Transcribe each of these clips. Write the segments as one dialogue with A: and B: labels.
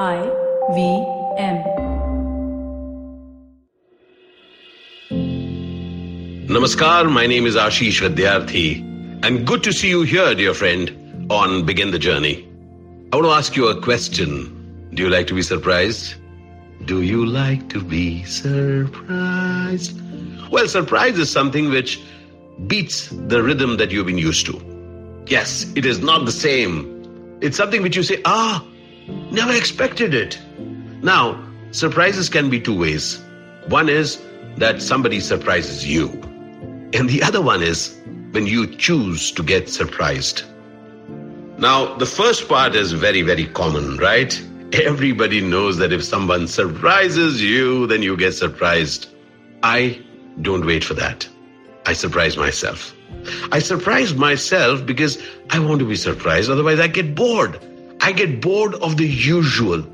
A: I V M.
B: Namaskar, my name is Ashish Vidyarthi, and good to see you here, dear friend, on Begin the Journey. I want to ask you a question. Do you like to be surprised? Do you like to be surprised? Well, surprise is something which beats the rhythm that you've been used to. Yes, it is not the same. It's something which you say, ah, never expected it. Now, surprises can be two ways. One is that somebody surprises you, and the other one is when you choose to get surprised. Now, the first part is very, very common, right? Everybody knows that if someone surprises you, then you get surprised. I don't wait for that. I surprise myself. I surprise myself because I want to be surprised, otherwise, I get bored. I get bored of the usual.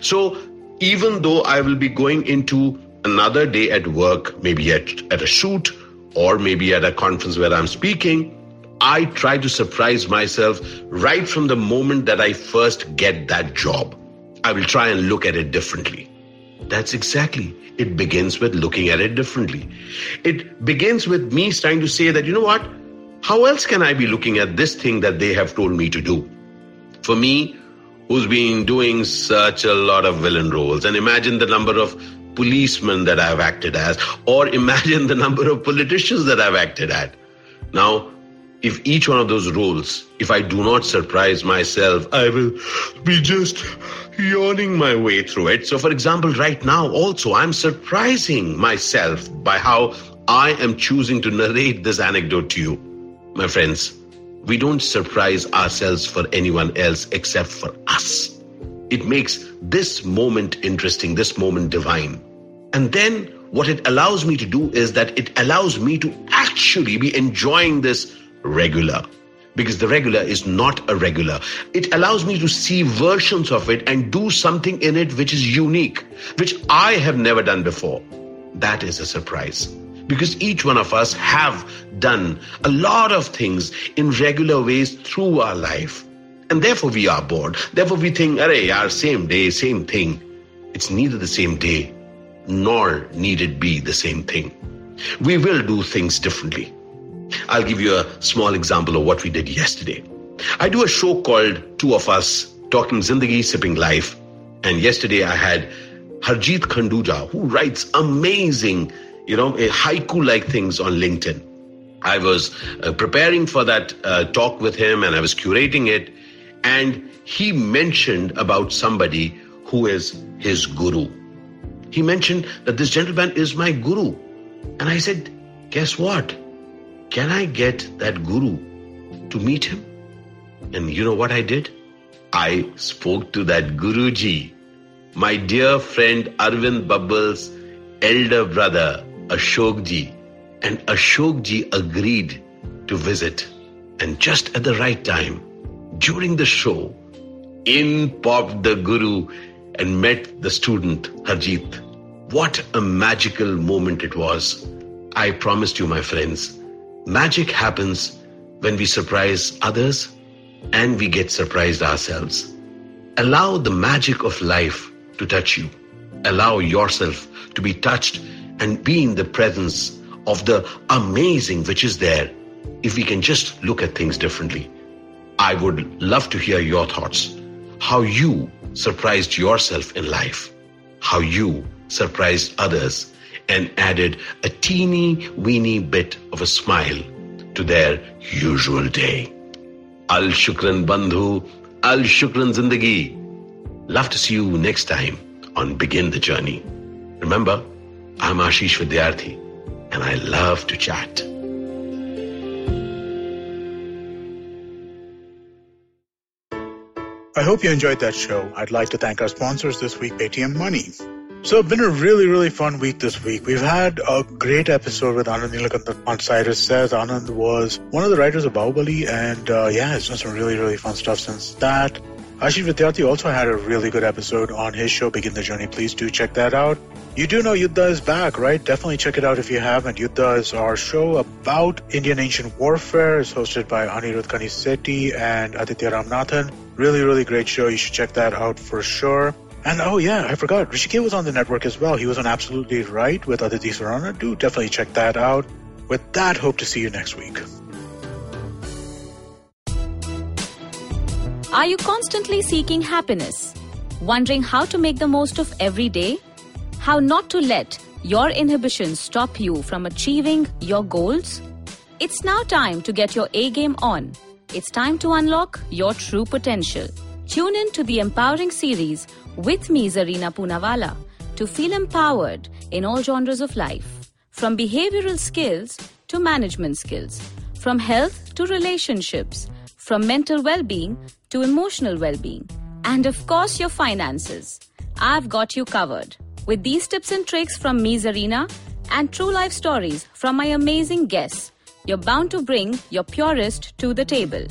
B: So, even though I will be going into another day at work, maybe at, at a shoot or maybe at a conference where I'm speaking, I try to surprise myself right from the moment that I first get that job. I will try and look at it differently. That's exactly. It begins with looking at it differently. It begins with me trying to say that, you know what? How else can I be looking at this thing that they have told me to do? For me, who's been doing such a lot of villain roles, and imagine the number of policemen that I've acted as, or imagine the number of politicians that I've acted at. Now, if each one of those roles, if I do not surprise myself, I will be just yawning my way through it. So, for example, right now, also, I'm surprising myself by how I am choosing to narrate this anecdote to you. My friends, we don't surprise ourselves for anyone else except for us. It makes this moment interesting, this moment divine. And then what it allows me to do is that it allows me to actually be enjoying this regular because the regular is not a regular. It allows me to see versions of it and do something in it which is unique, which I have never done before. That is a surprise because each one of us have done a lot of things in regular ways through our life. And therefore we are bored. Therefore we think, array, our same day, same thing. It's neither the same day, nor need it be the same thing. We will do things differently. I'll give you a small example of what we did yesterday. I do a show called Two of Us Talking Zindagi, Sipping Life. And yesterday I had Harjeet Khanduja, who writes amazing, you know, haiku like things on LinkedIn. I was uh, preparing for that uh, talk with him and I was curating it. And he mentioned about somebody who is his guru. He mentioned that this gentleman is my guru. And I said, guess what? Can I get that guru to meet him? And you know what I did? I spoke to that Guruji, my dear friend Arvind Bubbles' elder brother Ashokji. And Ashokji agreed to visit. And just at the right time, during the show, in popped the Guru and met the student Harjeet. What a magical moment it was. I promised you, my friends, Magic happens when we surprise others and we get surprised ourselves. Allow the magic of life to touch you. Allow yourself to be touched and be in the presence of the amazing which is there if we can just look at things differently. I would love to hear your thoughts. How you surprised yourself in life. How you surprised others and added a teeny weeny bit of a smile to their usual day. Al Shukran Bandhu, Al Shukran Zindagi. Love to see you next time on Begin the Journey. Remember, I'm Ashish Vidyarthi and I love to chat.
C: I hope you enjoyed that show. I'd like to thank our sponsors this week, Paytm Money. So it's been a really, really fun week this week. We've had a great episode with Anand Neelakantan on Cyrus Says. Anand was one of the writers of Baahubali, and uh, yeah, it's done some really, really fun stuff since that. Ashish Vidyarthi also had a really good episode on his show, Begin the Journey. Please do check that out. You do know Yuddha is back, right? Definitely check it out if you haven't. Yuddha is our show about Indian ancient warfare. It's hosted by Anirudh Kanisetti and Aditya Ramanathan. Really, really great show. You should check that out for sure. And oh yeah, I forgot. Rishikesh was on the network as well. He was on Absolutely Right with Aditi Surana. Do definitely check that out. With that, hope to see you next week.
D: Are you constantly seeking happiness? Wondering how to make the most of every day? How not to let your inhibitions stop you from achieving your goals? It's now time to get your A game on. It's time to unlock your true potential. Tune in to the Empowering series with me, Zarina Poonawalla, to feel empowered in all genres of life. From behavioral skills to management skills, from health to relationships, from mental well being to emotional well being, and of course, your finances. I've got you covered. With these tips and tricks from me, Zarina, and true life stories from my amazing guests, you're bound to bring your purest to the table.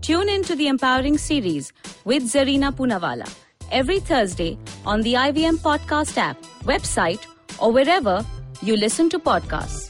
D: Tune in to the Empowering series with Zarina Poonawalla every Thursday on the IVM Podcast app, website, or wherever you listen to podcasts.